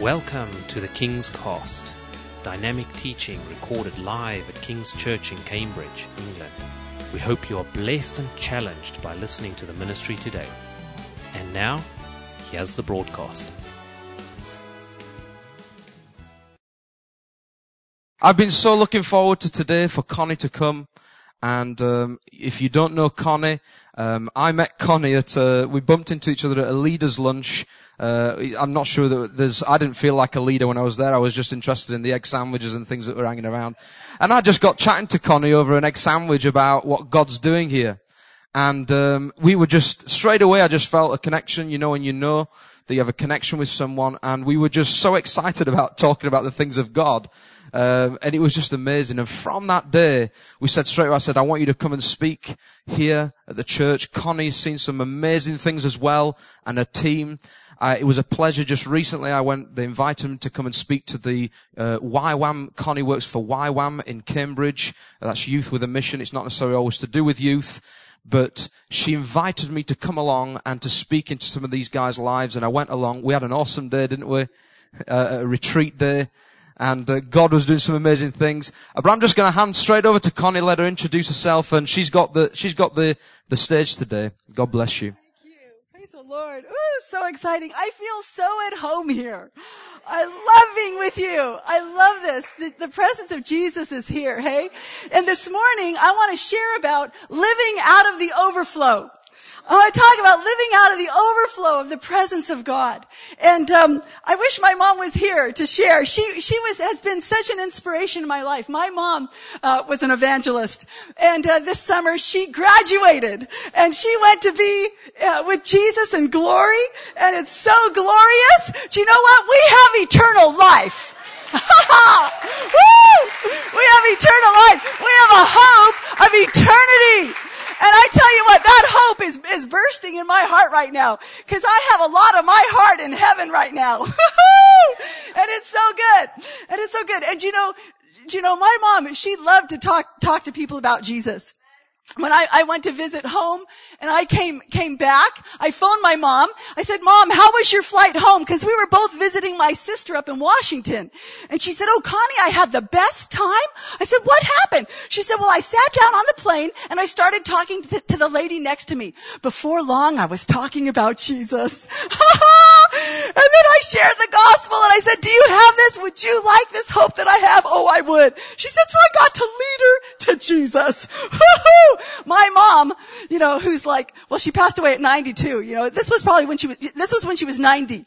Welcome to the King's Cast, dynamic teaching recorded live at King's Church in Cambridge, England. We hope you are blessed and challenged by listening to the ministry today. And now, here's the broadcast. I've been so looking forward to today for Connie to come. And um, if you don't know Connie, um, I met Connie at a, we bumped into each other at a leaders' lunch. Uh, I'm not sure that there's. I didn't feel like a leader when I was there. I was just interested in the egg sandwiches and things that were hanging around. And I just got chatting to Connie over an egg sandwich about what God's doing here. And um, we were just straight away. I just felt a connection. You know, and you know that you have a connection with someone. And we were just so excited about talking about the things of God. Um, and it was just amazing. And from that day, we said straight away, I said, I want you to come and speak here at the church. Connie's seen some amazing things as well and a team. Uh, it was a pleasure. Just recently, I went. They invited him to come and speak to the uh, YWAM. Connie works for YWAM in Cambridge. That's Youth with a Mission. It's not necessarily always to do with youth, but she invited me to come along and to speak into some of these guys' lives. And I went along. We had an awesome day, didn't we? Uh, a retreat day and uh, God was doing some amazing things. But I'm just going to hand straight over to Connie, let her introduce herself, and she's got the she's got the the stage today. God bless you. Thank you. Praise the Lord. Ooh, so exciting. I feel so at home here. I love being with you. I love this. The, the presence of Jesus is here, hey? And this morning, I want to share about living out of the overflow. I want to talk about living out of the overflow of the presence of God. And um, I wish my mom was here to share. She she was has been such an inspiration in my life. My mom uh, was an evangelist, and uh, this summer she graduated and she went to be uh, with Jesus in glory, and it's so glorious. Do you know what? We have eternal life. we have eternal life. We have a hope of eternity. And I tell you what, that hope is, is bursting in my heart right now. Cause I have a lot of my heart in heaven right now. and it's so good. And it's so good. And you know, you know, my mom, she loved to talk, talk to people about Jesus when I, I went to visit home and I came, came back, I phoned my mom. I said, mom, how was your flight home? Cause we were both visiting my sister up in Washington. And she said, oh, Connie, I had the best time. I said, what happened? She said, well, I sat down on the plane and I started talking to, to the lady next to me. Before long, I was talking about Jesus. and then I shared the gospel and I said, do you have this? Would you like this hope that I have? Oh, I would. She said, so I got to lead her to Jesus. my mom, you know, who's like, well, she passed away at 92. You know, this was probably when she was, this was when she was 90. This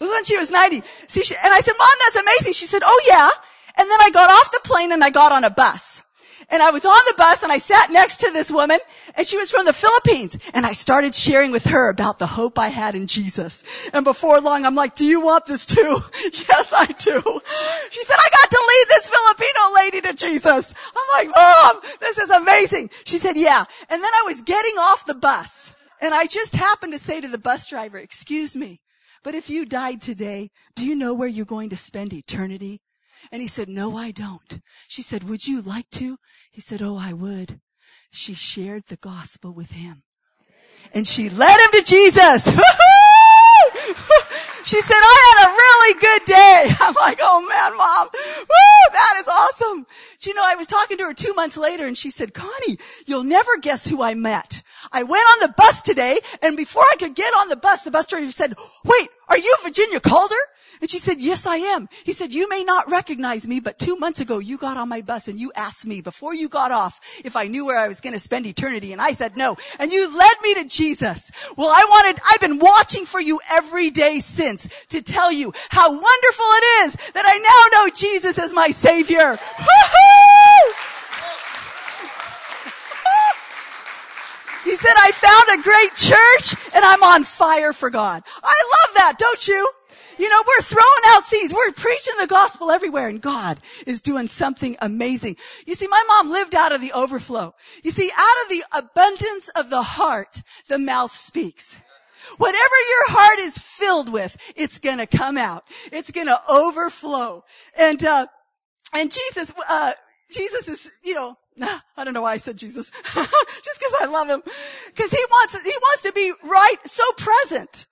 was when she was 90. See, she, and I said, mom, that's amazing. She said, oh yeah. And then I got off the plane and I got on a bus. And I was on the bus and I sat next to this woman and she was from the Philippines and I started sharing with her about the hope I had in Jesus. And before long, I'm like, do you want this too? yes, I do. She said, I got to lead this Filipino lady to Jesus. I'm like, mom, this is amazing. She said, yeah. And then I was getting off the bus and I just happened to say to the bus driver, excuse me, but if you died today, do you know where you're going to spend eternity? And he said, no, I don't. She said, would you like to? He said, oh, I would. She shared the gospel with him and she led him to Jesus. she said, I had a really good day. I'm like, oh man, mom, woo, that is awesome. Do you know, I was talking to her two months later and she said, Connie, you'll never guess who I met. I went on the bus today and before I could get on the bus, the bus driver said, wait, are you Virginia Calder? And she said, yes, I am. He said, you may not recognize me, but two months ago you got on my bus and you asked me before you got off if I knew where I was going to spend eternity. And I said no. And you led me to Jesus. Well, I wanted, I've been watching for you every day since to tell you how wonderful it is that I now know Jesus as my savior. He said, I found a great church and I'm on fire for God. I love that, don't you? You know, we're throwing out seeds. We're preaching the gospel everywhere and God is doing something amazing. You see, my mom lived out of the overflow. You see, out of the abundance of the heart, the mouth speaks. Whatever your heart is filled with, it's gonna come out. It's gonna overflow. And, uh, and Jesus, uh, Jesus is, you know, I don't know why I said Jesus. Just because I love him. Because he wants, he wants to be right, so present.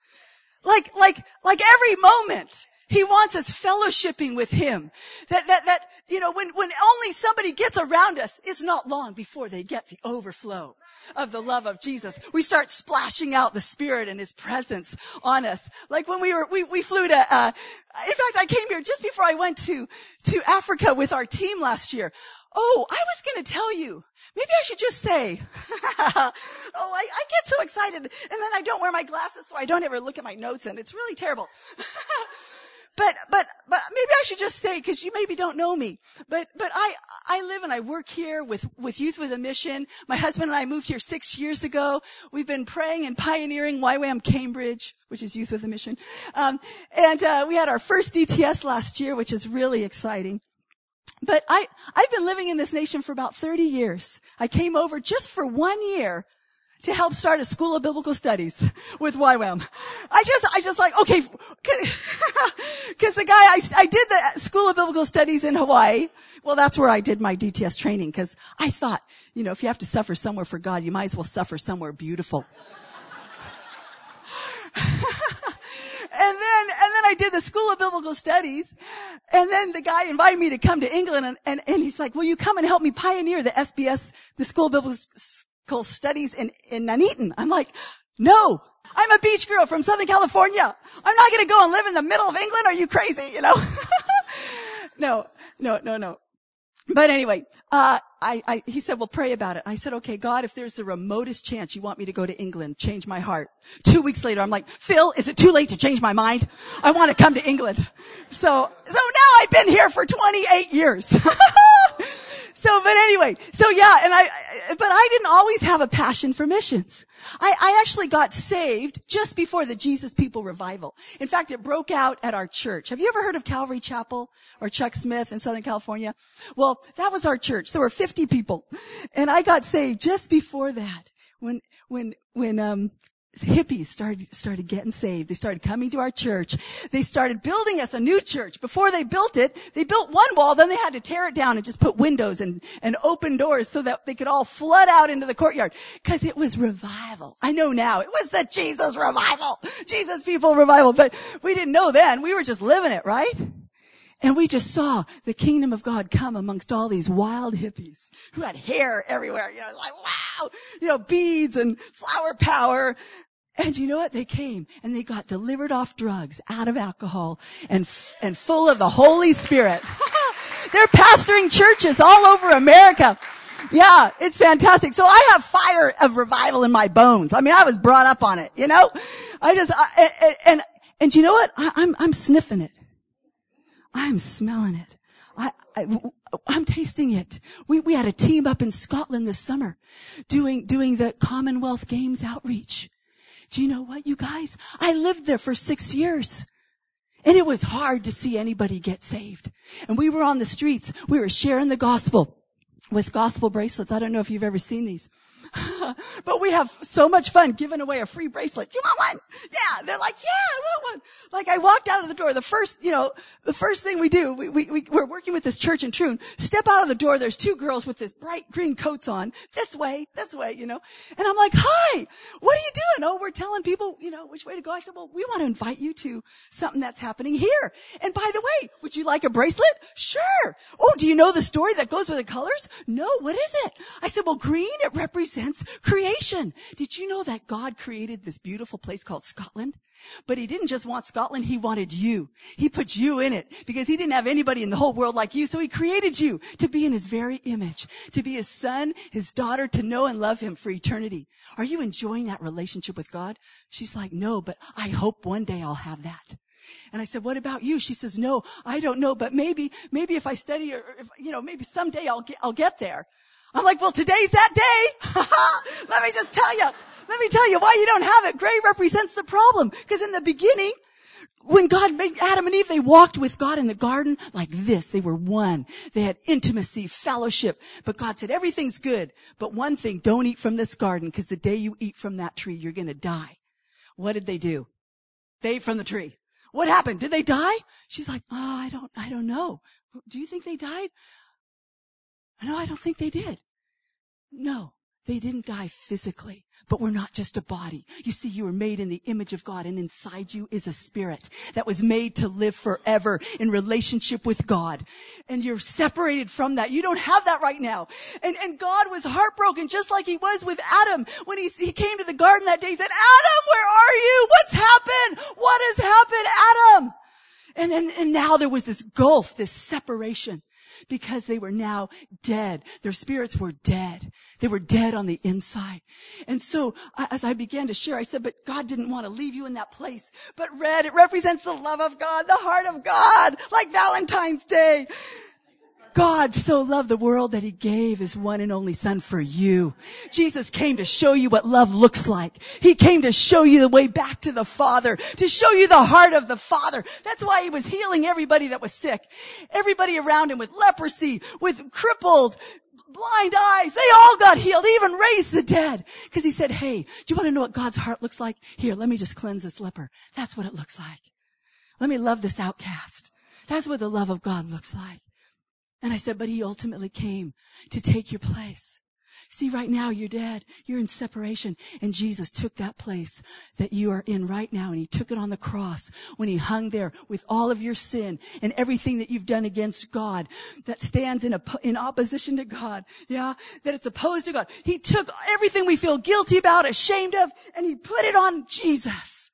Like, like, like every moment. He wants us fellowshipping with Him. That, that, that, you know, when, when only somebody gets around us, it's not long before they get the overflow of the love of Jesus. We start splashing out the Spirit and His presence on us. Like when we were, we, we flew to, uh, in fact, I came here just before I went to, to Africa with our team last year. Oh, I was going to tell you. Maybe I should just say, oh, I, I get so excited and then I don't wear my glasses so I don't ever look at my notes and it's really terrible. but, but, but maybe I should just say, cause you maybe don't know me, but, but I, I live and I work here with, with Youth with a Mission. My husband and I moved here six years ago. We've been praying and pioneering YWAM Cambridge, which is Youth with a Mission. Um, and, uh, we had our first DTS last year, which is really exciting. But I, I've been living in this nation for about 30 years. I came over just for one year to help start a school of biblical studies with YWAM. I just, I just like, okay, cause the guy, I, I did the school of biblical studies in Hawaii. Well, that's where I did my DTS training cause I thought, you know, if you have to suffer somewhere for God, you might as well suffer somewhere beautiful. And then, and then I did the School of Biblical Studies. And then the guy invited me to come to England and, and, and he's like, will you come and help me pioneer the SBS, the School of Biblical Studies in, in Nuneaton? I'm like, no, I'm a beach girl from Southern California. I'm not going to go and live in the middle of England. Are you crazy? You know? no, no, no, no. But anyway, uh, I, I, he said, well, pray about it. I said, okay, God, if there's the remotest chance you want me to go to England, change my heart. Two weeks later, I'm like, Phil, is it too late to change my mind? I want to come to England. So, so now I've been here for 28 years. so, but anyway, so yeah, and I, but I didn't always have a passion for missions. I, I actually got saved just before the Jesus People revival. In fact, it broke out at our church. Have you ever heard of Calvary Chapel or Chuck Smith in Southern California? Well, that was our church. There were 50 people. And I got saved just before that. When, when, when, um, hippies started, started getting saved. They started coming to our church. They started building us a new church. Before they built it, they built one wall, then they had to tear it down and just put windows and, and open doors so that they could all flood out into the courtyard. Cause it was revival. I know now. It was the Jesus revival. Jesus people revival. But we didn't know then. We were just living it, right? And we just saw the kingdom of God come amongst all these wild hippies who had hair everywhere. You know, like, wow, you know, beads and flower power. And you know what? They came and they got delivered off drugs, out of alcohol and, and full of the Holy Spirit. They're pastoring churches all over America. Yeah, it's fantastic. So I have fire of revival in my bones. I mean, I was brought up on it, you know? I just, I, and, and, and you know what? I, I'm, I'm sniffing it. I'm smelling it. I, I'm tasting it. We, we had a team up in Scotland this summer doing, doing the Commonwealth Games outreach. Do you know what, you guys? I lived there for six years. And it was hard to see anybody get saved. And we were on the streets. We were sharing the gospel with gospel bracelets. I don't know if you've ever seen these. but we have so much fun giving away a free bracelet. You want one? Yeah. They're like, yeah, I want one. Like I walked out of the door. The first, you know, the first thing we do, we, we, we, we're working with this church in Troon. Step out of the door. There's two girls with this bright green coats on. This way, this way, you know. And I'm like, hi, what are you doing? Oh, we're telling people, you know, which way to go. I said, well, we want to invite you to something that's happening here. And by the way, would you like a bracelet? Sure. Oh, do you know the story that goes with the colors? No. What is it? I said, well, green, it represents represents creation. Did you know that God created this beautiful place called Scotland? But he didn't just want Scotland, he wanted you. He put you in it because he didn't have anybody in the whole world like you. So he created you to be in his very image, to be his son, his daughter, to know and love him for eternity. Are you enjoying that relationship with God? She's like, no, but I hope one day I'll have that. And I said, what about you? She says, no, I don't know, but maybe, maybe if I study or if, you know, maybe someday I'll get, I'll get there. I'm like, well, today's that day. Let me just tell you. Let me tell you why you don't have it. Gray represents the problem. Because in the beginning, when God made Adam and Eve, they walked with God in the garden like this. They were one. They had intimacy, fellowship. But God said, everything's good. But one thing, don't eat from this garden because the day you eat from that tree, you're going to die. What did they do? They ate from the tree. What happened? Did they die? She's like, oh, I don't, I don't know. Do you think they died? No, I don't think they did. No, they didn't die physically, but we're not just a body. You see, you were made in the image of God and inside you is a spirit that was made to live forever in relationship with God. And you're separated from that. You don't have that right now. And, and God was heartbroken just like he was with Adam when he, he came to the garden that day. He said, Adam, where are you? What's happened? What has happened, Adam? And, and, and now there was this gulf, this separation because they were now dead. Their spirits were dead. They were dead on the inside. And so as I began to share, I said, but God didn't want to leave you in that place. But red, it represents the love of God, the heart of God, like Valentine's Day. God so loved the world that he gave his one and only son for you. Jesus came to show you what love looks like. He came to show you the way back to the Father, to show you the heart of the Father. That's why he was healing everybody that was sick. Everybody around him with leprosy, with crippled, blind eyes. They all got healed. He even raised the dead. Cause he said, Hey, do you want to know what God's heart looks like? Here, let me just cleanse this leper. That's what it looks like. Let me love this outcast. That's what the love of God looks like. And I said, but he ultimately came to take your place. See, right now you're dead. You're in separation. And Jesus took that place that you are in right now and he took it on the cross when he hung there with all of your sin and everything that you've done against God that stands in, a, in opposition to God. Yeah. That it's opposed to God. He took everything we feel guilty about, ashamed of, and he put it on Jesus.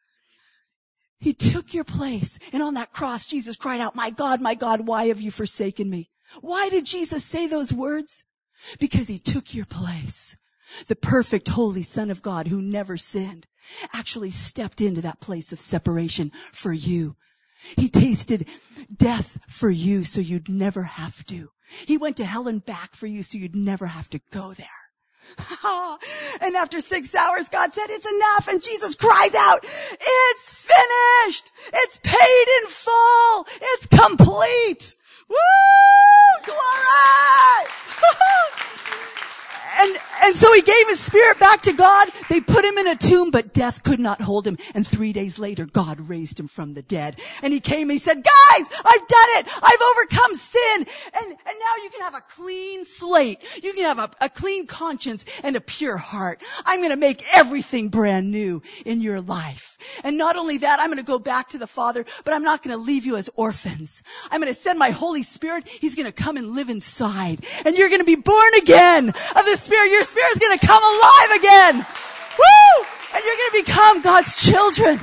He took your place. And on that cross, Jesus cried out, my God, my God, why have you forsaken me? Why did Jesus say those words? Because he took your place. The perfect holy son of God who never sinned actually stepped into that place of separation for you. He tasted death for you so you'd never have to. He went to hell and back for you so you'd never have to go there. and after six hours, God said, it's enough. And Jesus cries out, it's finished. It's paid in full. It's complete. Woo! Glory! And, and so he gave his spirit back to God. They put him in a tomb, but death could not hold him. And three days later, God raised him from the dead. And he came and he said, guys, I've done it. I've overcome sin. And, and now you can have a clean slate. You can have a, a clean conscience and a pure heart. I'm going to make everything brand new in your life. And not only that, I'm going to go back to the Father, but I'm not going to leave you as orphans. I'm going to send my Holy Spirit. He's going to come and live inside. And you're going to be born again of the Your spirit. Your to come alive again. Woo! And you're going to become God's children.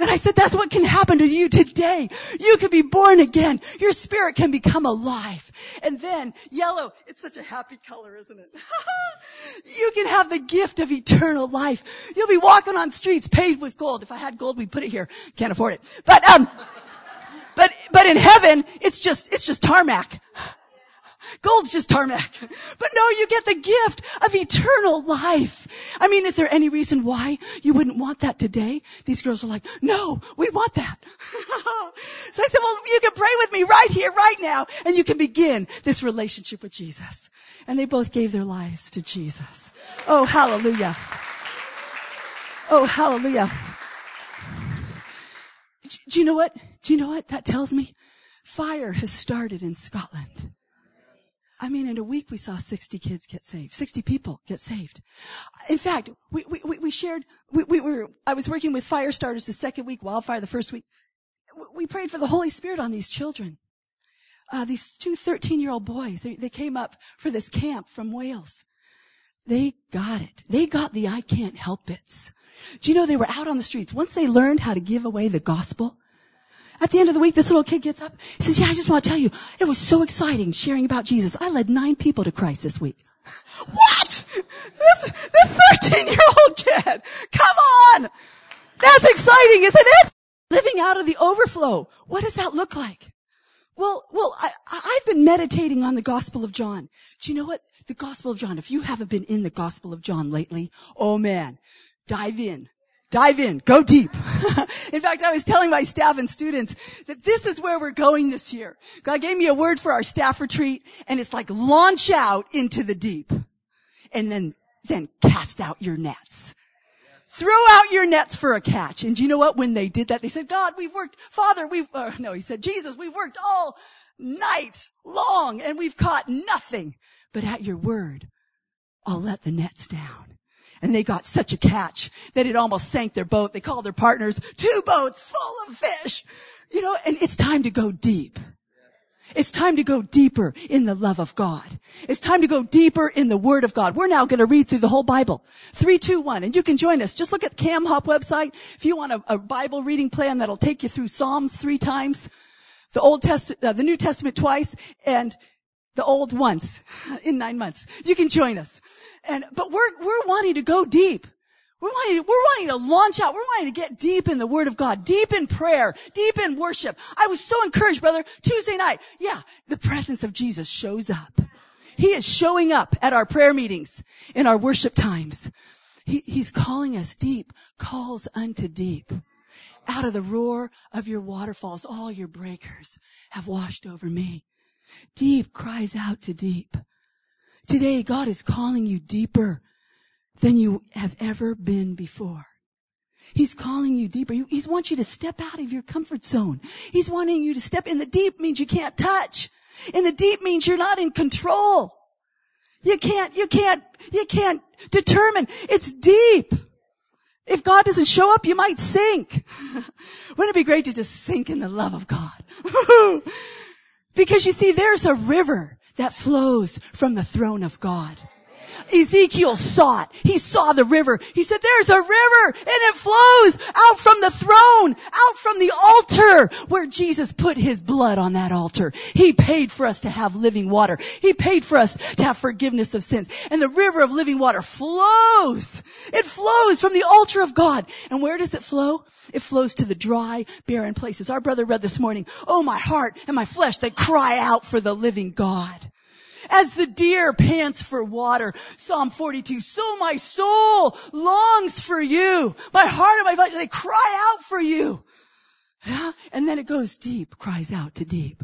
And I said, that's what can happen to you today. You can be born again. Your spirit can become alive. And then yellow, it's such a happy color, isn't it? you can have the gift of eternal life. You'll be walking on streets paved with gold. If I had gold, we'd put it here. Can't afford it. But, um, but, but in heaven, it's just, it's just tarmac. Gold's just tarmac. But no, you get the gift of eternal life. I mean, is there any reason why you wouldn't want that today? These girls are like, no, we want that. so I said, well, you can pray with me right here, right now, and you can begin this relationship with Jesus. And they both gave their lives to Jesus. Oh, hallelujah. Oh, hallelujah. Do you know what? Do you know what that tells me? Fire has started in Scotland. I mean, in a week we saw 60 kids get saved, 60 people get saved. In fact, we, we, we shared, we, we were, I was working with fire starters the second week, wildfire the first week. We prayed for the Holy Spirit on these children. Uh, these two 13 year old boys, they, they came up for this camp from Wales. They got it. They got the I can't help it. Do you know they were out on the streets? Once they learned how to give away the gospel, at the end of the week, this little kid gets up. He says, yeah, I just want to tell you, it was so exciting sharing about Jesus. I led nine people to Christ this week. What? This, this 13 year old kid. Come on. That's exciting, isn't it? Living out of the overflow. What does that look like? Well, well, I, I've been meditating on the Gospel of John. Do you know what? The Gospel of John, if you haven't been in the Gospel of John lately, oh man, dive in. Dive in. Go deep. in fact, I was telling my staff and students that this is where we're going this year. God gave me a word for our staff retreat and it's like launch out into the deep and then, then cast out your nets. Throw out your nets for a catch. And do you know what? When they did that, they said, God, we've worked, Father, we've, uh, no, he said, Jesus, we've worked all night long and we've caught nothing. But at your word, I'll let the nets down. And they got such a catch that it almost sank their boat. They called their partners, two boats full of fish. You know, and it's time to go deep. It's time to go deeper in the love of God. It's time to go deeper in the Word of God. We're now going to read through the whole Bible. Three, two, one. And you can join us. Just look at the Cam Hop website. If you want a, a Bible reading plan that'll take you through Psalms three times, the Old Testament, uh, the New Testament twice, and the old once in nine months. You can join us. And, but we're, we're wanting to go deep. We're wanting, to, we're wanting to launch out. We're wanting to get deep in the Word of God, deep in prayer, deep in worship. I was so encouraged, brother. Tuesday night, yeah, the presence of Jesus shows up. He is showing up at our prayer meetings, in our worship times. He, he's calling us deep, calls unto deep. Out of the roar of your waterfalls, all your breakers have washed over me. Deep cries out to deep. Today, God is calling you deeper than you have ever been before. He's calling you deeper. He wants you to step out of your comfort zone. He's wanting you to step in the deep means you can't touch. In the deep means you're not in control. You can't, you can't, you can't determine. It's deep. If God doesn't show up, you might sink. Wouldn't it be great to just sink in the love of God? because you see, there's a river that flows from the throne of God. Ezekiel saw it. He saw the river. He said, there's a river and it flows out from the throne, out from the altar where Jesus put his blood on that altar. He paid for us to have living water. He paid for us to have forgiveness of sins. And the river of living water flows. It flows from the altar of God. And where does it flow? It flows to the dry, barren places. Our brother read this morning, Oh, my heart and my flesh, they cry out for the living God. As the deer pants for water, Psalm 42, so my soul longs for you. My heart and my flesh, they cry out for you. Yeah? And then it goes deep, cries out to deep.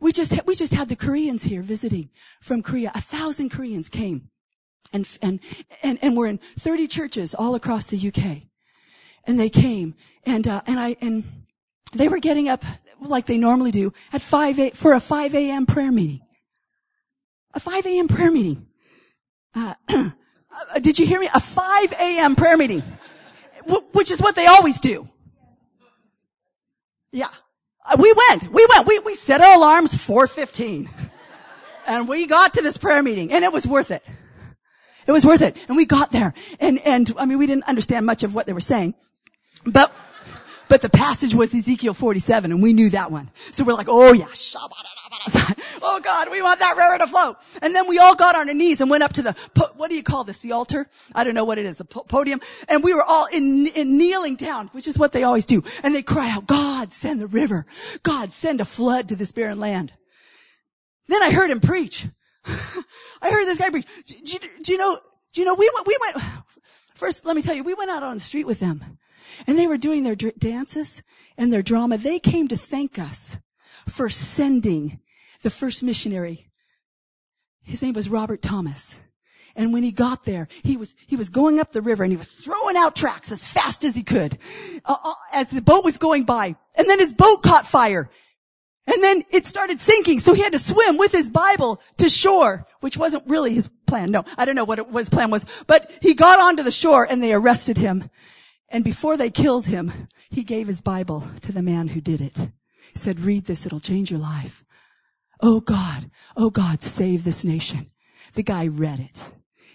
We just, we just had the Koreans here visiting from Korea. A thousand Koreans came and, and, and, and we're in 30 churches all across the UK. And they came and, uh, and I, and they were getting up like they normally do at 5 a, for a 5 a.m. prayer meeting a 5 a.m. prayer meeting. Uh, uh, did you hear me? A 5 a.m. prayer meeting, which is what they always do. Yeah. Uh, we went, we went, we, we set our alarms 415 and we got to this prayer meeting and it was worth it. It was worth it. And we got there and, and I mean, we didn't understand much of what they were saying, but but the passage was Ezekiel 47 and we knew that one. So we're like, oh yeah, oh God, we want that river to flow. And then we all got on our knees and went up to the, what do you call this? The altar? I don't know what it is, the podium. And we were all in, in kneeling down, which is what they always do. And they cry out, God, send the river. God, send a flood to this barren land. Then I heard him preach. I heard this guy preach. Do, do, do you know, do you know, we went, we went, first, let me tell you, we went out on the street with them and they were doing their dances and their drama. They came to thank us for sending the first missionary. His name was Robert Thomas. And when he got there, he was, he was going up the river and he was throwing out tracts as fast as he could, uh, uh, as the boat was going by. And then his boat caught fire. And then it started sinking, so he had to swim with his Bible to shore, which wasn't really his plan. No, I don't know what his plan was, but he got onto the shore and they arrested him. And before they killed him, he gave his Bible to the man who did it. He said, read this, it'll change your life. Oh God, oh God, save this nation. The guy read it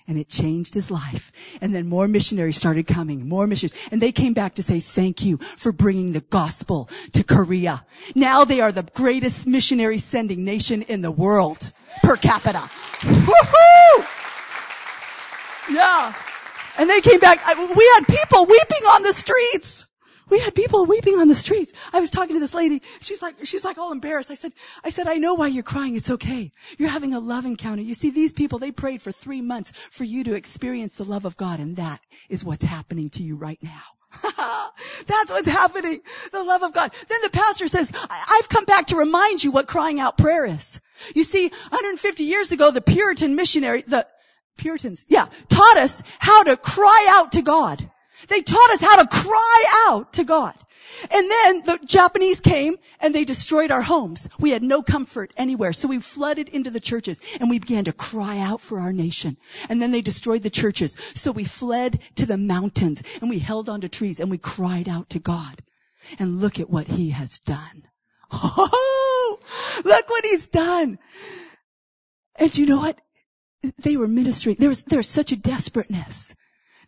and it changed his life. And then more missionaries started coming, more missionaries. And they came back to say thank you for bringing the gospel to Korea. Now they are the greatest missionary sending nation in the world per capita. Woohoo! Yeah. And they came back. We had people weeping on the streets. We had people weeping on the streets. I was talking to this lady. She's like, she's like all embarrassed. I said, I said, I know why you're crying. It's okay. You're having a love encounter. You see, these people, they prayed for three months for you to experience the love of God. And that is what's happening to you right now. That's what's happening. The love of God. Then the pastor says, I've come back to remind you what crying out prayer is. You see, 150 years ago, the Puritan missionary, the, Puritans, yeah, taught us how to cry out to God. They taught us how to cry out to God. And then the Japanese came and they destroyed our homes. We had no comfort anywhere. So we flooded into the churches and we began to cry out for our nation. And then they destroyed the churches. So we fled to the mountains and we held onto trees and we cried out to God. And look at what he has done. Oh, look what he's done. And you know what? They were ministering. There was, there's such a desperateness.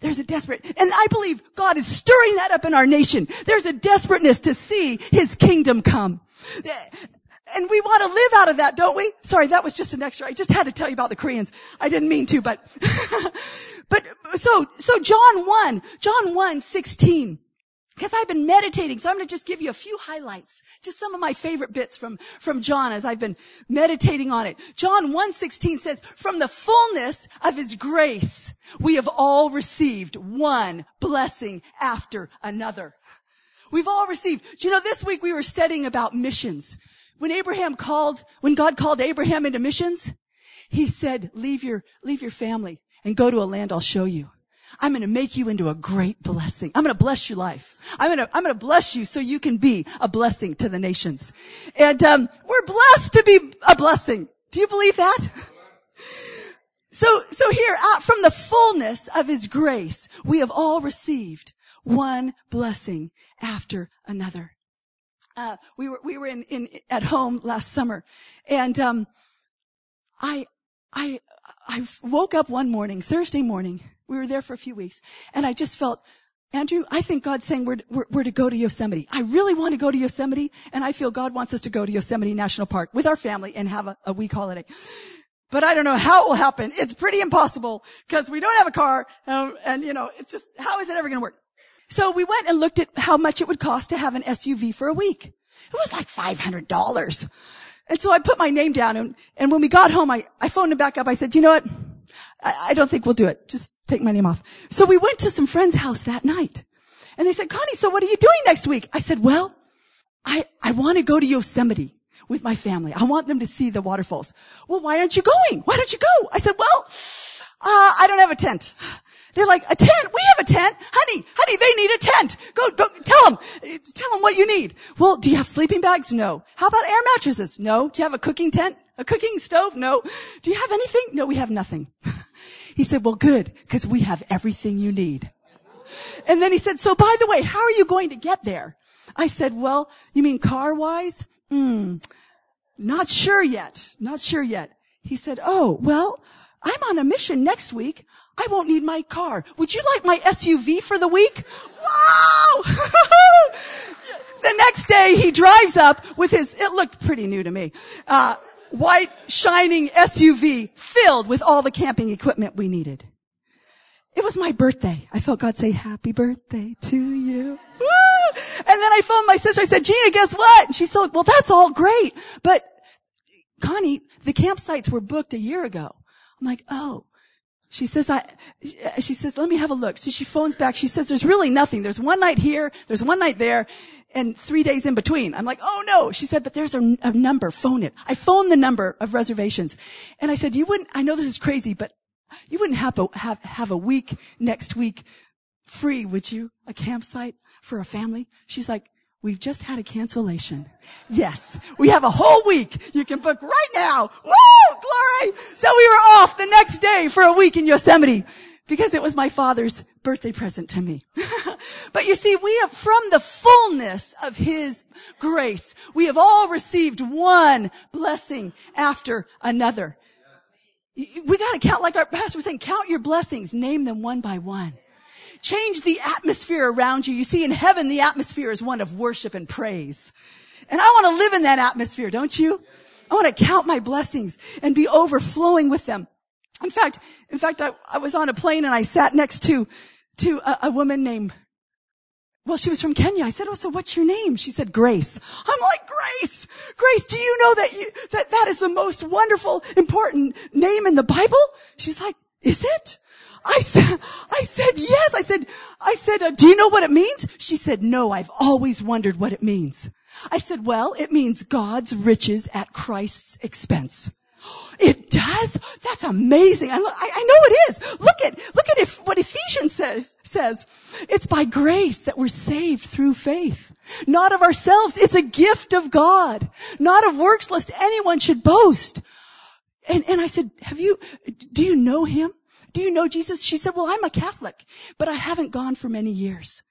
There's a desperate, and I believe God is stirring that up in our nation. There's a desperateness to see His kingdom come. And we want to live out of that, don't we? Sorry, that was just an extra. I just had to tell you about the Koreans. I didn't mean to, but, but, so, so John 1, John 1, 16. Because I've been meditating, so I'm going to just give you a few highlights. Just some of my favorite bits from, from John as I've been meditating on it. John 1.16 says, from the fullness of his grace, we have all received one blessing after another. We've all received. Do you know, this week we were studying about missions. When Abraham called, when God called Abraham into missions, he said, leave your, leave your family and go to a land I'll show you. I'm going to make you into a great blessing. I'm going to bless your life. I'm going to, I'm going to bless you so you can be a blessing to the nations. And, um, we're blessed to be a blessing. Do you believe that? So, so here, uh, from the fullness of his grace, we have all received one blessing after another. Uh, we were, we were in, in, at home last summer and, um, I, I, I woke up one morning, Thursday morning, we were there for a few weeks and I just felt, Andrew, I think God's saying we're, we're, we're, to go to Yosemite. I really want to go to Yosemite and I feel God wants us to go to Yosemite National Park with our family and have a, a week holiday. But I don't know how it will happen. It's pretty impossible because we don't have a car and, and you know, it's just, how is it ever going to work? So we went and looked at how much it would cost to have an SUV for a week. It was like $500. And so I put my name down and, and when we got home, I, I phoned him back up. I said, you know what? I, I don't think we'll do it. Just take my name off. So we went to some friend's house that night. And they said, Connie, so what are you doing next week? I said, well, I, I want to go to Yosemite with my family. I want them to see the waterfalls. Well, why aren't you going? Why don't you go? I said, well, uh, I don't have a tent. They're like, a tent? We have a tent. Honey, honey, they need a tent. Go, go, tell them. Tell them what you need. Well, do you have sleeping bags? No. How about air mattresses? No. Do you have a cooking tent? A cooking stove? No. Do you have anything? No, we have nothing. He said, well, good, because we have everything you need. And then he said, so by the way, how are you going to get there? I said, well, you mean car wise? Hmm. Not sure yet. Not sure yet. He said, oh, well, I'm on a mission next week. I won't need my car. Would you like my SUV for the week? Wow! the next day he drives up with his, it looked pretty new to me, uh, white shining SUV filled with all the camping equipment we needed. It was my birthday. I felt God say, happy birthday to you. Woo! And then I phoned my sister. I said, Gina, guess what? And she said, well, that's all great. But Connie, the campsites were booked a year ago. I'm like, oh, she says, I, she says, let me have a look. So she phones back. She says, there's really nothing. There's one night here. There's one night there and three days in between. I'm like, oh no. She said, but there's a, a number. Phone it. I phoned the number of reservations and I said, you wouldn't, I know this is crazy, but you wouldn't have a, have, have a week next week free, would you? A campsite for a family? She's like, We've just had a cancellation. Yes, we have a whole week. You can book right now. Woo! Glory! So we were off the next day for a week in Yosemite because it was my father's birthday present to me. but you see, we have from the fullness of his grace, we have all received one blessing after another. We gotta count, like our pastor was saying, count your blessings, name them one by one. Change the atmosphere around you. You see, in heaven, the atmosphere is one of worship and praise. And I want to live in that atmosphere, don't you? I want to count my blessings and be overflowing with them. In fact, in fact, I, I was on a plane and I sat next to, to a, a woman named well, she was from Kenya. I said, Oh, so what's your name? She said, Grace. I'm like, Grace, Grace, do you know that you, that that is the most wonderful, important name in the Bible? She's like, is it? I said, I said, yes. I said, I said, uh, do you know what it means? She said, no, I've always wondered what it means. I said, well, it means God's riches at Christ's expense. It does? That's amazing. I, I, I know it is. Look at, look at if, what Ephesians says, says. It's by grace that we're saved through faith. Not of ourselves. It's a gift of God. Not of works lest anyone should boast. And, and I said, have you, do you know him? Do you know Jesus? She said, well, I'm a Catholic, but I haven't gone for many years.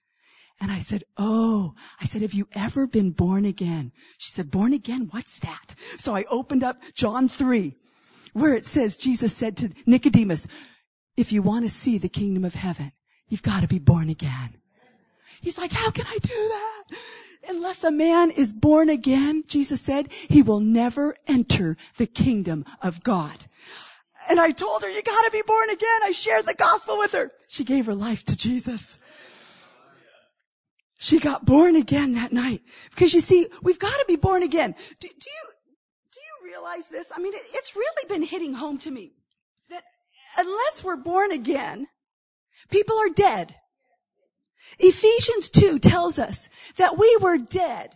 And I said, Oh, I said, have you ever been born again? She said, born again? What's that? So I opened up John 3, where it says, Jesus said to Nicodemus, if you want to see the kingdom of heaven, you've got to be born again. He's like, how can I do that? Unless a man is born again, Jesus said, he will never enter the kingdom of God. And I told her, you gotta be born again. I shared the gospel with her. She gave her life to Jesus. She got born again that night. Because you see, we've got to be born again. Do, do you, do you realize this? I mean, it, it's really been hitting home to me that unless we're born again, people are dead. Ephesians 2 tells us that we were dead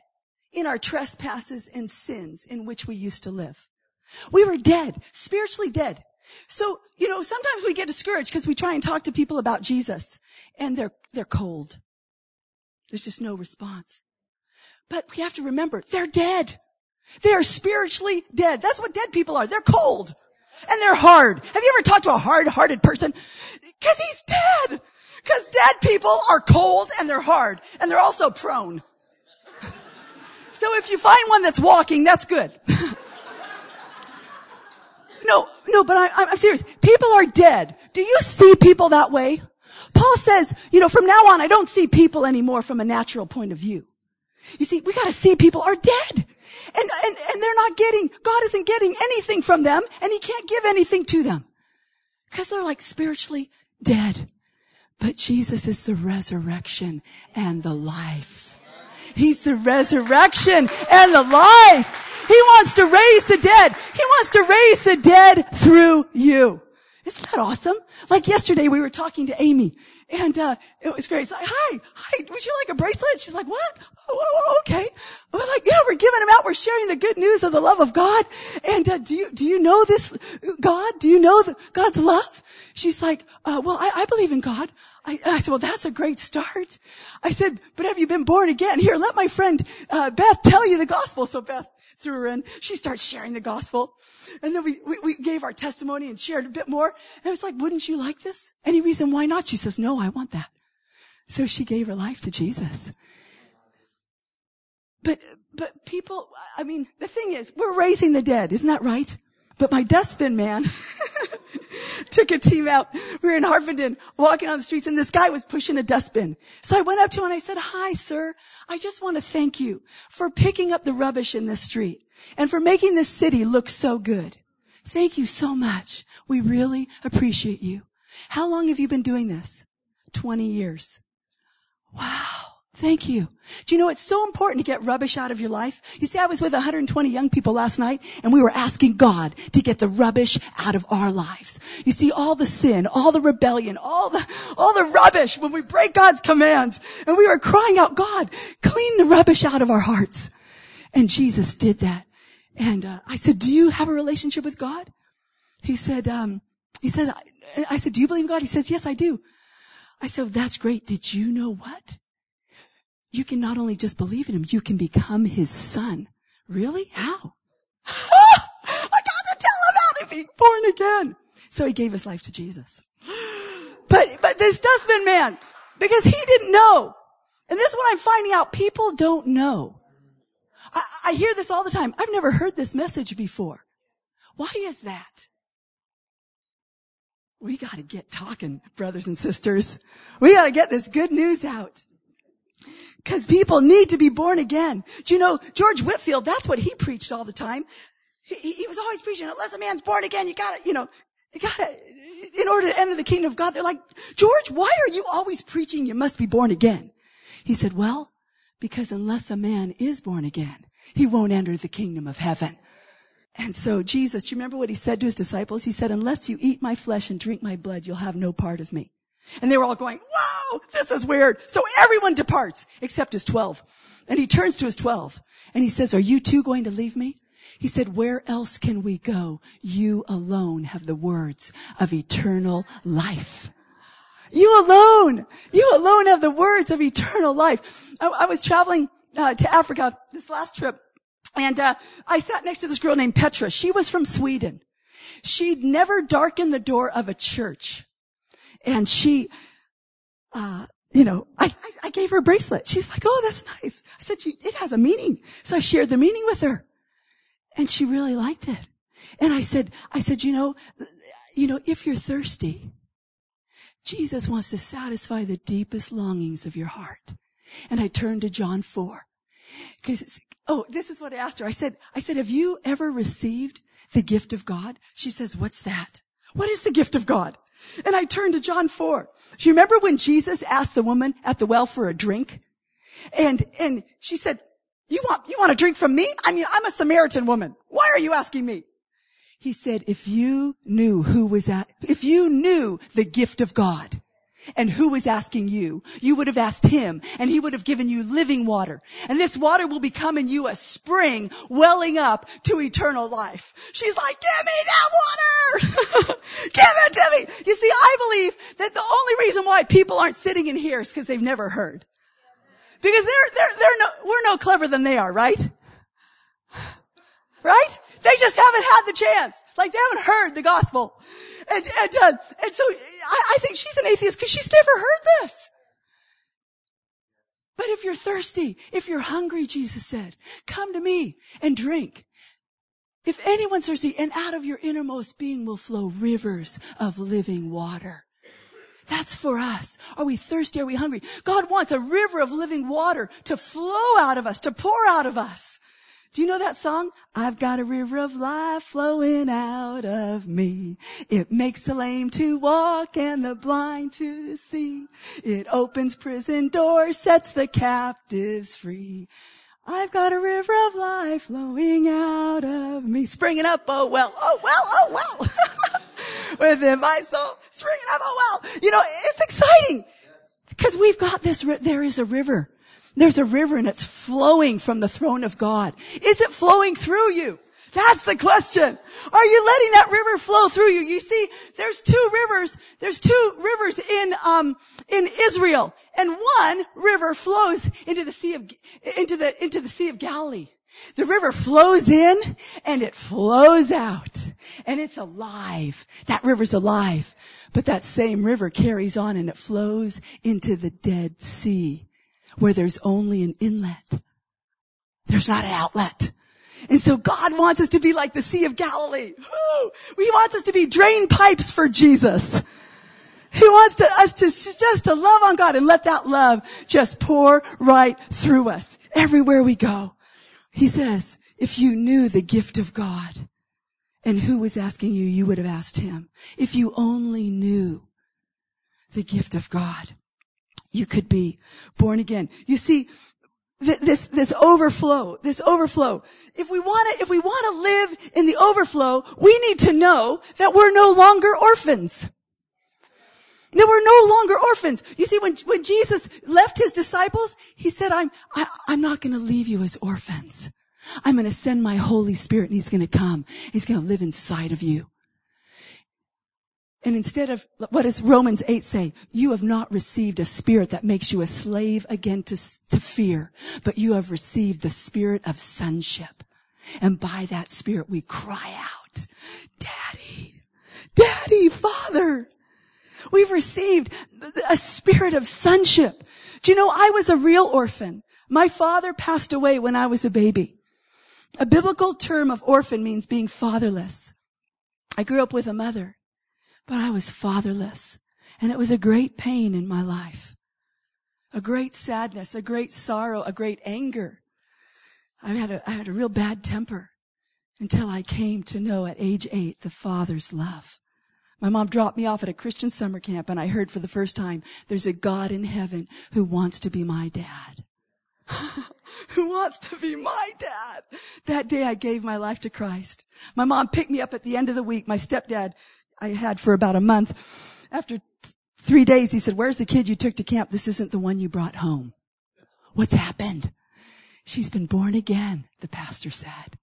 in our trespasses and sins in which we used to live. We were dead, spiritually dead. So, you know, sometimes we get discouraged because we try and talk to people about Jesus and they're, they're cold. There's just no response. But we have to remember, they're dead. They are spiritually dead. That's what dead people are. They're cold. And they're hard. Have you ever talked to a hard-hearted person? Cause he's dead. Cause dead people are cold and they're hard. And they're also prone. so if you find one that's walking, that's good. no, no, but I, I'm serious. People are dead. Do you see people that way? Paul says, you know, from now on, I don't see people anymore from a natural point of view. You see, we gotta see people are dead. And, and, and they're not getting, God isn't getting anything from them, and He can't give anything to them. Because they're like spiritually dead. But Jesus is the resurrection and the life. He's the resurrection and the life. He wants to raise the dead. He wants to raise the dead through you. Isn't that awesome? Like yesterday we were talking to Amy and, uh, it was great. It's like, hi, hi, would you like a bracelet? She's like, what? Oh, oh, oh okay. Was like, yeah, we're giving them out. We're sharing the good news of the love of God. And, uh, do you, do you know this God? Do you know the, God's love? She's like, uh, well, I, I believe in God. I, I, said, well, that's a great start. I said, but have you been born again? Here, let my friend, uh, Beth tell you the gospel. So Beth threw her in. She starts sharing the gospel. And then we, we, we gave our testimony and shared a bit more. And I was like, wouldn't you like this? Any reason why not? She says, no, I want that. So she gave her life to Jesus. But, but people, I mean, the thing is, we're raising the dead. Isn't that right? But my dustbin man took a team out. We were in Harpenden walking on the streets and this guy was pushing a dustbin. So I went up to him and I said, hi, sir. I just want to thank you for picking up the rubbish in this street and for making this city look so good. Thank you so much. We really appreciate you. How long have you been doing this? 20 years. Wow. Thank you. Do you know it's so important to get rubbish out of your life? You see, I was with 120 young people last night and we were asking God to get the rubbish out of our lives. You see, all the sin, all the rebellion, all the, all the rubbish when we break God's commands and we were crying out, God, clean the rubbish out of our hearts. And Jesus did that. And uh, I said, do you have a relationship with God? He said, um, he said, I, I said, do you believe in God? He says, yes, I do. I said, that's great. Did you know what? You can not only just believe in him, you can become his son. Really? How? I got to tell him how to be born again. So he gave his life to Jesus. But, but this dustbin man, because he didn't know. And this is what I'm finding out. People don't know. I, I hear this all the time. I've never heard this message before. Why is that? We gotta get talking, brothers and sisters. We gotta get this good news out. Cause people need to be born again. Do you know, George Whitefield, that's what he preached all the time. He, he was always preaching, unless a man's born again, you gotta, you know, you gotta, in order to enter the kingdom of God, they're like, George, why are you always preaching you must be born again? He said, well, because unless a man is born again, he won't enter the kingdom of heaven. And so Jesus, do you remember what he said to his disciples? He said, unless you eat my flesh and drink my blood, you'll have no part of me. And they were all going, whoa, this is weird. So everyone departs except his 12. And he turns to his 12 and he says, are you two going to leave me? He said, where else can we go? You alone have the words of eternal life. You alone, you alone have the words of eternal life. I, I was traveling uh, to Africa this last trip, and uh, I sat next to this girl named Petra. She was from Sweden. She'd never darkened the door of a church, and she, uh, you know, I, I, gave her a bracelet. She's like, "Oh, that's nice." I said, "It has a meaning," so I shared the meaning with her, and she really liked it. And I said, "I said, you know, you know, if you're thirsty." Jesus wants to satisfy the deepest longings of your heart. And I turned to John 4. Because, oh, this is what I asked her. I said, I said, have you ever received the gift of God? She says, what's that? What is the gift of God? And I turned to John 4. Do you remember when Jesus asked the woman at the well for a drink? And, and she said, you want, you want a drink from me? I mean, I'm a Samaritan woman. Why are you asking me? He said, if you knew who was at, if you knew the gift of God and who was asking you, you would have asked him and he would have given you living water. And this water will become in you a spring welling up to eternal life. She's like, give me that water! give it to me! You see, I believe that the only reason why people aren't sitting in here is because they've never heard. Because they're, they're, they're no, we're no clever than they are, right? Right? They just haven't had the chance. Like they haven't heard the gospel. And, and, uh, and so I, I think she's an atheist because she's never heard this. But if you're thirsty, if you're hungry, Jesus said, come to me and drink. If anyone's thirsty and out of your innermost being will flow rivers of living water. That's for us. Are we thirsty? Are we hungry? God wants a river of living water to flow out of us, to pour out of us. Do you know that song? I've got a river of life flowing out of me. It makes the lame to walk and the blind to see. It opens prison doors, sets the captives free. I've got a river of life flowing out of me. Springing up, oh well, oh well, oh well. Within my soul, springing up, oh well. You know, it's exciting. Because we've got this, there is a river there's a river and it's flowing from the throne of God. Is it flowing through you? That's the question. Are you letting that river flow through you? You see, there's two rivers. There's two rivers in um, in Israel, and one river flows into the sea of into the into the Sea of Galilee. The river flows in and it flows out, and it's alive. That river's alive, but that same river carries on and it flows into the Dead Sea where there's only an inlet. There's not an outlet. And so God wants us to be like the Sea of Galilee. He wants us to be drain pipes for Jesus. He wants to, us to just to love on God and let that love just pour right through us everywhere we go. He says, if you knew the gift of God and who was asking you, you would have asked him. If you only knew the gift of God you could be born again. You see, this, this overflow, this overflow. If we want to, if we want to live in the overflow, we need to know that we're no longer orphans. That we're no longer orphans. You see, when, when Jesus left his disciples, he said, I'm, I, am i am not going to leave you as orphans. I'm going to send my Holy Spirit and he's going to come. He's going to live inside of you. And instead of, what does Romans 8 say? You have not received a spirit that makes you a slave again to, to fear, but you have received the spirit of sonship. And by that spirit we cry out, Daddy, Daddy, Father. We've received a spirit of sonship. Do you know, I was a real orphan. My father passed away when I was a baby. A biblical term of orphan means being fatherless. I grew up with a mother. But I was fatherless. And it was a great pain in my life. A great sadness, a great sorrow, a great anger. I had a, I had a real bad temper until I came to know at age eight the Father's love. My mom dropped me off at a Christian summer camp and I heard for the first time there's a God in heaven who wants to be my dad. who wants to be my dad. That day I gave my life to Christ. My mom picked me up at the end of the week. My stepdad I had for about a month. After three days, he said, where's the kid you took to camp? This isn't the one you brought home. What's happened? She's been born again, the pastor said.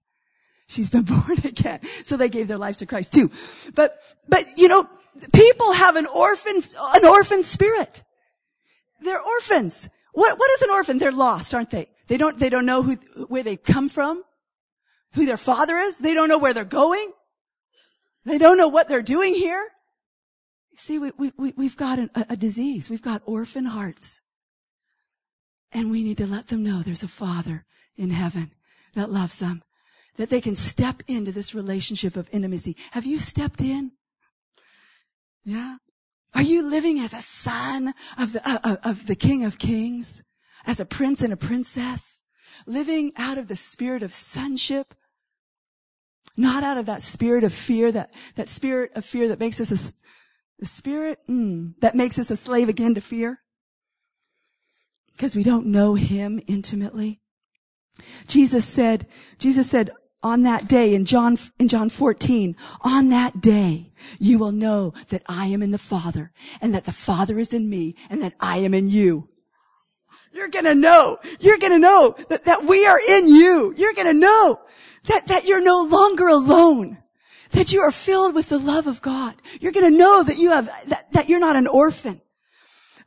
She's been born again. So they gave their lives to Christ too. But, but, you know, people have an orphan, an orphan spirit. They're orphans. What, what is an orphan? They're lost, aren't they? They don't, they don't know who, where they come from, who their father is. They don't know where they're going. They don't know what they're doing here. See, we, we, we, we've got an, a, a disease. We've got orphan hearts. And we need to let them know there's a father in heaven that loves them, that they can step into this relationship of intimacy. Have you stepped in? Yeah. Are you living as a son of the, uh, uh, of the King of Kings? As a prince and a princess? Living out of the spirit of sonship? Not out of that spirit of fear, that, that spirit of fear that makes us a, spirit mm, that makes us a slave again to fear. Because we don't know him intimately. Jesus said, Jesus said, on that day in John, in John 14, on that day, you will know that I am in the Father and that the Father is in me and that I am in you. You're gonna know. You're gonna know that, that we are in you. You're gonna know that, that you're no longer alone. That you are filled with the love of God. You're gonna know that you have, that, that you're not an orphan.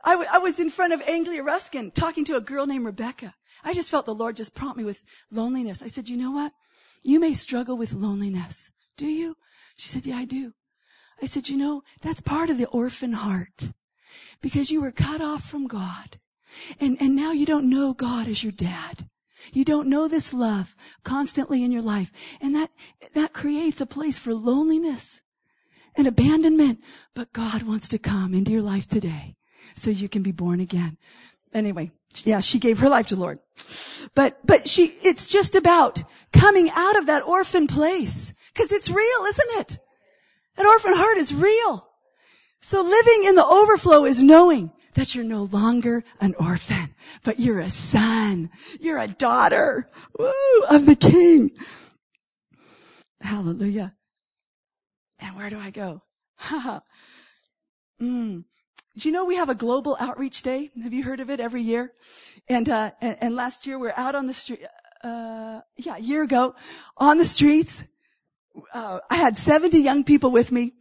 I, w- I was in front of Anglia Ruskin talking to a girl named Rebecca. I just felt the Lord just prompt me with loneliness. I said, you know what? You may struggle with loneliness. Do you? She said, yeah, I do. I said, you know, that's part of the orphan heart because you were cut off from God and, and now you don't know God as your dad. You don't know this love constantly in your life. And that, that creates a place for loneliness and abandonment. But God wants to come into your life today so you can be born again. Anyway, yeah, she gave her life to Lord. But, but she, it's just about coming out of that orphan place. Cause it's real, isn't it? That orphan heart is real. So living in the overflow is knowing that you're no longer an orphan, but you're a son. You're a daughter woo, of the king. Hallelujah. And where do I go? mm. Do you know we have a global outreach day? Have you heard of it every year? And, uh, and, and last year we're out on the street, uh, yeah, a year ago on the streets. Uh, I had 70 young people with me.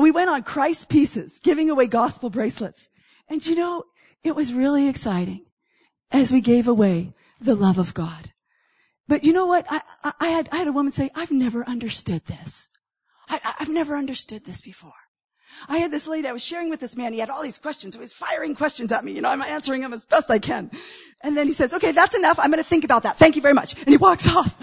We went on Christ's Pieces, giving away gospel bracelets. And you know, it was really exciting as we gave away the love of God. But you know what? I, I, I had, I had a woman say, I've never understood this. I, I've never understood this before. I had this lady, I was sharing with this man, he had all these questions, he was firing questions at me, you know, I'm answering them as best I can. And then he says, okay, that's enough, I'm gonna think about that, thank you very much. And he walks off.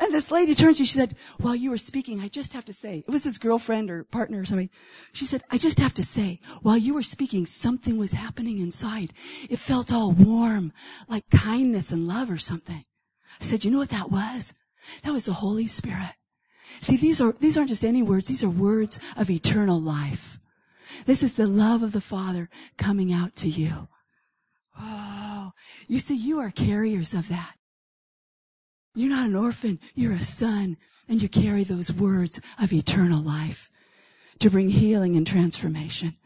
And this lady turns to me, she said, while you were speaking, I just have to say, it was his girlfriend or partner or something. She said, I just have to say, while you were speaking, something was happening inside. It felt all warm, like kindness and love or something. I said, you know what that was? That was the Holy Spirit. See, these are, these aren't just any words. These are words of eternal life. This is the love of the Father coming out to you. Oh, you see, you are carriers of that. You're not an orphan. You're a son and you carry those words of eternal life to bring healing and transformation.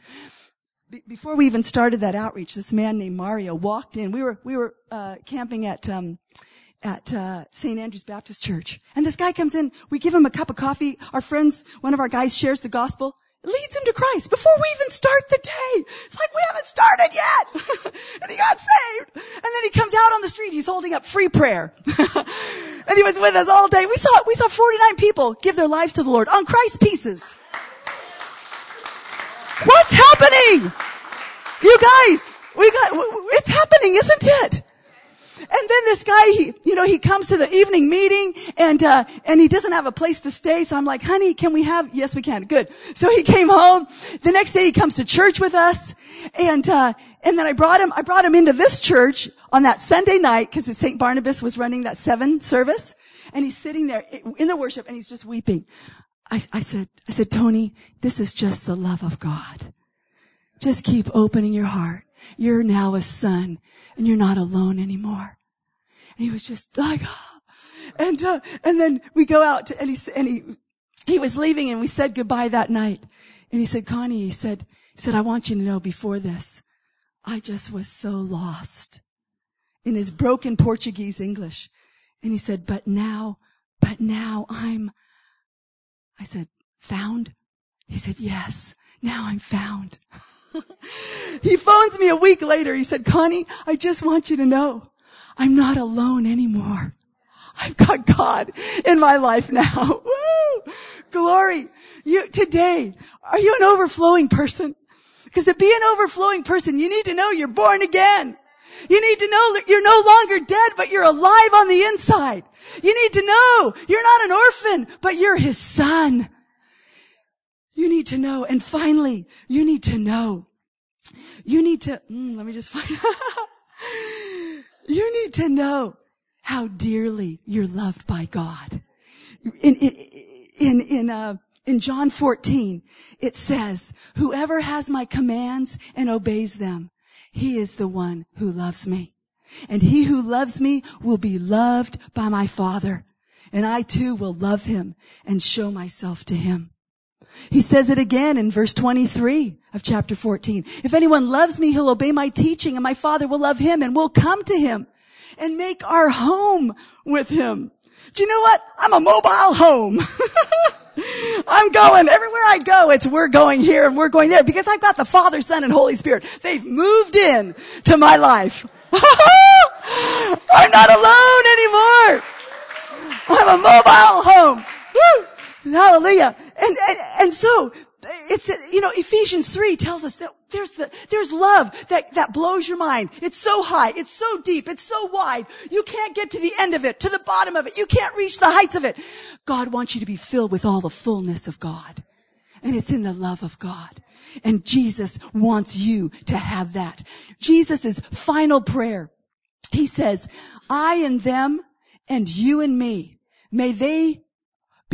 Be- before we even started that outreach, this man named Mario walked in. We were, we were, uh, camping at, um, at uh, St. Andrew's Baptist Church. And this guy comes in, we give him a cup of coffee. Our friends, one of our guys shares the gospel, leads him to Christ before we even start the day. It's like we haven't started yet. and he got saved. And then he comes out on the street, he's holding up free prayer. and he was with us all day. We saw, we saw 49 people give their lives to the Lord on Christ's Pieces. What's happening? You guys, we got, it's happening, isn't it? And then this guy, he, you know, he comes to the evening meeting and, uh, and he doesn't have a place to stay. So I'm like, honey, can we have, yes, we can. Good. So he came home. The next day he comes to church with us. And, uh, and then I brought him, I brought him into this church on that Sunday night because St. Barnabas was running that seven service. And he's sitting there in the worship and he's just weeping. I, I said, I said, Tony, this is just the love of God. Just keep opening your heart. You're now a son and you're not alone anymore. And he was just like, oh. and, uh, and then we go out to, and he, and he, he was leaving and we said goodbye that night. And he said, Connie, he said, he said, I want you to know before this, I just was so lost in his broken Portuguese English. And he said, but now but now I'm, I said, found? He said, yes, now I'm found. he phones me a week later. He said, Connie, I just want you to know I'm not alone anymore. I've got God in my life now. Woo! Glory. You, today, are you an overflowing person? Because to be an overflowing person, you need to know you're born again. You need to know that you're no longer dead, but you're alive on the inside. You need to know you're not an orphan, but you're his son. You need to know. And finally, you need to know. You need to, mm, let me just find, you need to know how dearly you're loved by God. In, in, in, in, uh, in John 14, it says, whoever has my commands and obeys them, he is the one who loves me. And he who loves me will be loved by my Father. And I too will love him and show myself to him. He says it again in verse 23 of chapter 14. If anyone loves me, he'll obey my teaching and my father will love him and we'll come to him and make our home with him. Do you know what? I'm a mobile home. I'm going everywhere I go. It's we're going here and we're going there because I've got the Father, Son, and Holy Spirit. They've moved in to my life. I'm not alone anymore. I'm a mobile home. Woo! Hallelujah. And, and, and so, it's, you know, Ephesians 3 tells us that there's the, there's love that, that blows your mind. It's so high. It's so deep. It's so wide. You can't get to the end of it, to the bottom of it. You can't reach the heights of it. God wants you to be filled with all the fullness of God. And it's in the love of God. And Jesus wants you to have that. Jesus' final prayer. He says, I and them and you and me, may they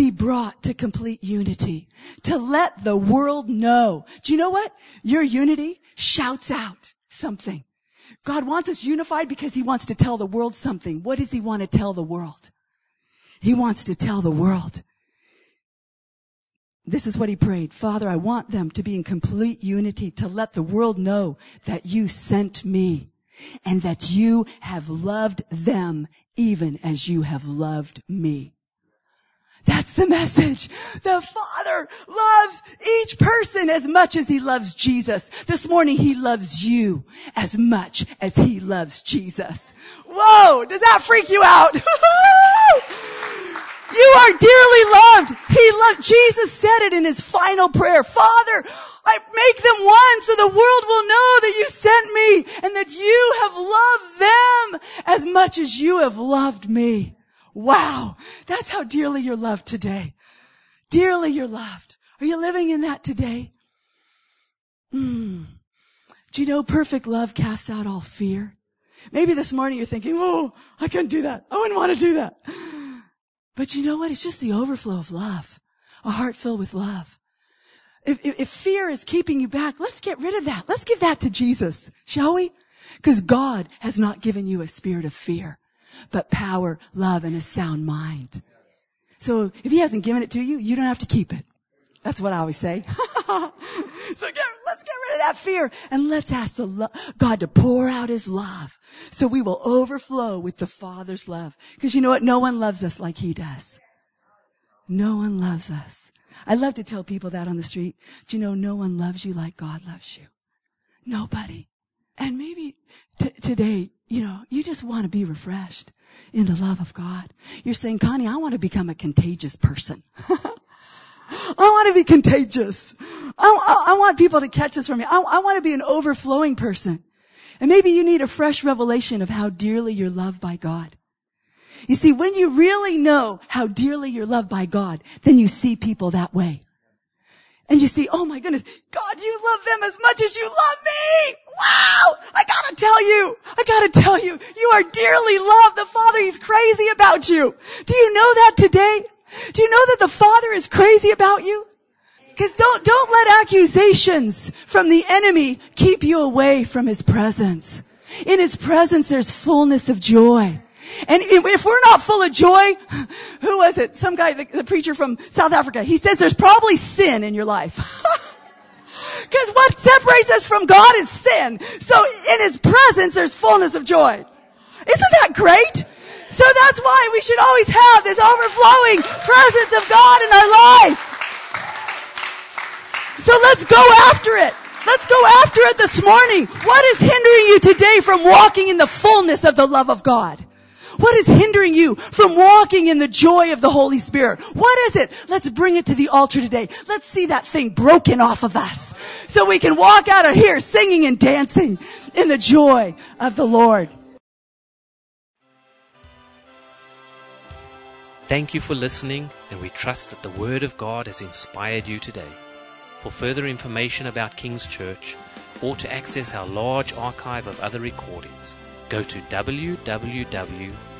be brought to complete unity, to let the world know. Do you know what? Your unity shouts out something. God wants us unified because he wants to tell the world something. What does he want to tell the world? He wants to tell the world. This is what he prayed. Father, I want them to be in complete unity to let the world know that you sent me and that you have loved them even as you have loved me. That's the message. The Father loves each person as much as He loves Jesus. This morning He loves you as much as He loves Jesus. Whoa! Does that freak you out? you are dearly loved. He loved, Jesus said it in His final prayer. Father, I make them one so the world will know that you sent me and that you have loved them as much as you have loved me. Wow. That's how dearly you're loved today. Dearly you're loved. Are you living in that today? Hmm. Do you know perfect love casts out all fear? Maybe this morning you're thinking, oh, I couldn't do that. I wouldn't want to do that. But you know what? It's just the overflow of love. A heart filled with love. If, if, if fear is keeping you back, let's get rid of that. Let's give that to Jesus, shall we? Because God has not given you a spirit of fear, but power, love, and a sound mind. So if he hasn't given it to you, you don't have to keep it. That's what I always say. so get, let's get rid of that fear and let's ask lo- God to pour out his love so we will overflow with the Father's love. Because you know what? No one loves us like he does. No one loves us. I love to tell people that on the street. Do you know no one loves you like God loves you? Nobody. And maybe t- today you know, you just want to be refreshed in the love of God. You're saying, Connie, I want to become a contagious person. I want to be contagious. I, I, I, want people to catch this from me. I, I want to be an overflowing person. And maybe you need a fresh revelation of how dearly you're loved by God. You see, when you really know how dearly you're loved by God, then you see people that way. And you see, oh my goodness, God, you love them as much as you love me. Wow! I gotta tell you, I gotta tell you, you are dearly loved. The Father, He's crazy about you. Do you know that today? Do you know that the Father is crazy about you? Because don't, don't let accusations from the enemy keep you away from His presence. In His presence, there's fullness of joy. And if we're not full of joy, who was it? Some guy, the, the preacher from South Africa, he says there's probably sin in your life. Because what separates us from God is sin. So in His presence, there's fullness of joy. Isn't that great? So that's why we should always have this overflowing presence of God in our life. So let's go after it. Let's go after it this morning. What is hindering you today from walking in the fullness of the love of God? What is hindering you from walking in the joy of the Holy Spirit? What is it? Let's bring it to the altar today. Let's see that thing broken off of us so we can walk out of here singing and dancing in the joy of the Lord. Thank you for listening, and we trust that the Word of God has inspired you today. For further information about King's Church, or to access our large archive of other recordings, go to